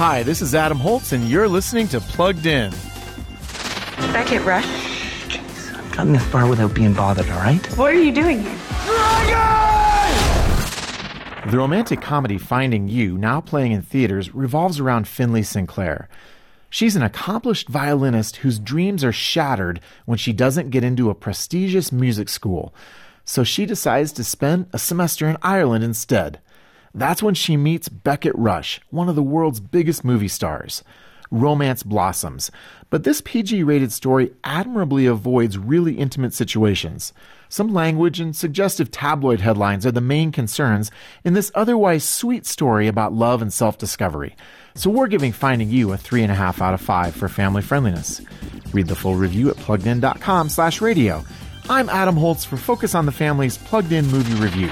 Hi, this is Adam Holz, and you're listening to Plugged In. Beckett Rush. I've gotten this far without being bothered, all right? What are you doing here? The romantic comedy Finding You, now playing in theaters, revolves around Finley Sinclair. She's an accomplished violinist whose dreams are shattered when she doesn't get into a prestigious music school. So she decides to spend a semester in Ireland instead. That's when she meets Beckett Rush, one of the world's biggest movie stars. Romance blossoms, but this PG rated story admirably avoids really intimate situations. Some language and suggestive tabloid headlines are the main concerns in this otherwise sweet story about love and self discovery. So we're giving Finding You a 3.5 out of 5 for family friendliness. Read the full review at pluggedin.com slash radio. I'm Adam Holz for Focus on the Family's Plugged In Movie Review.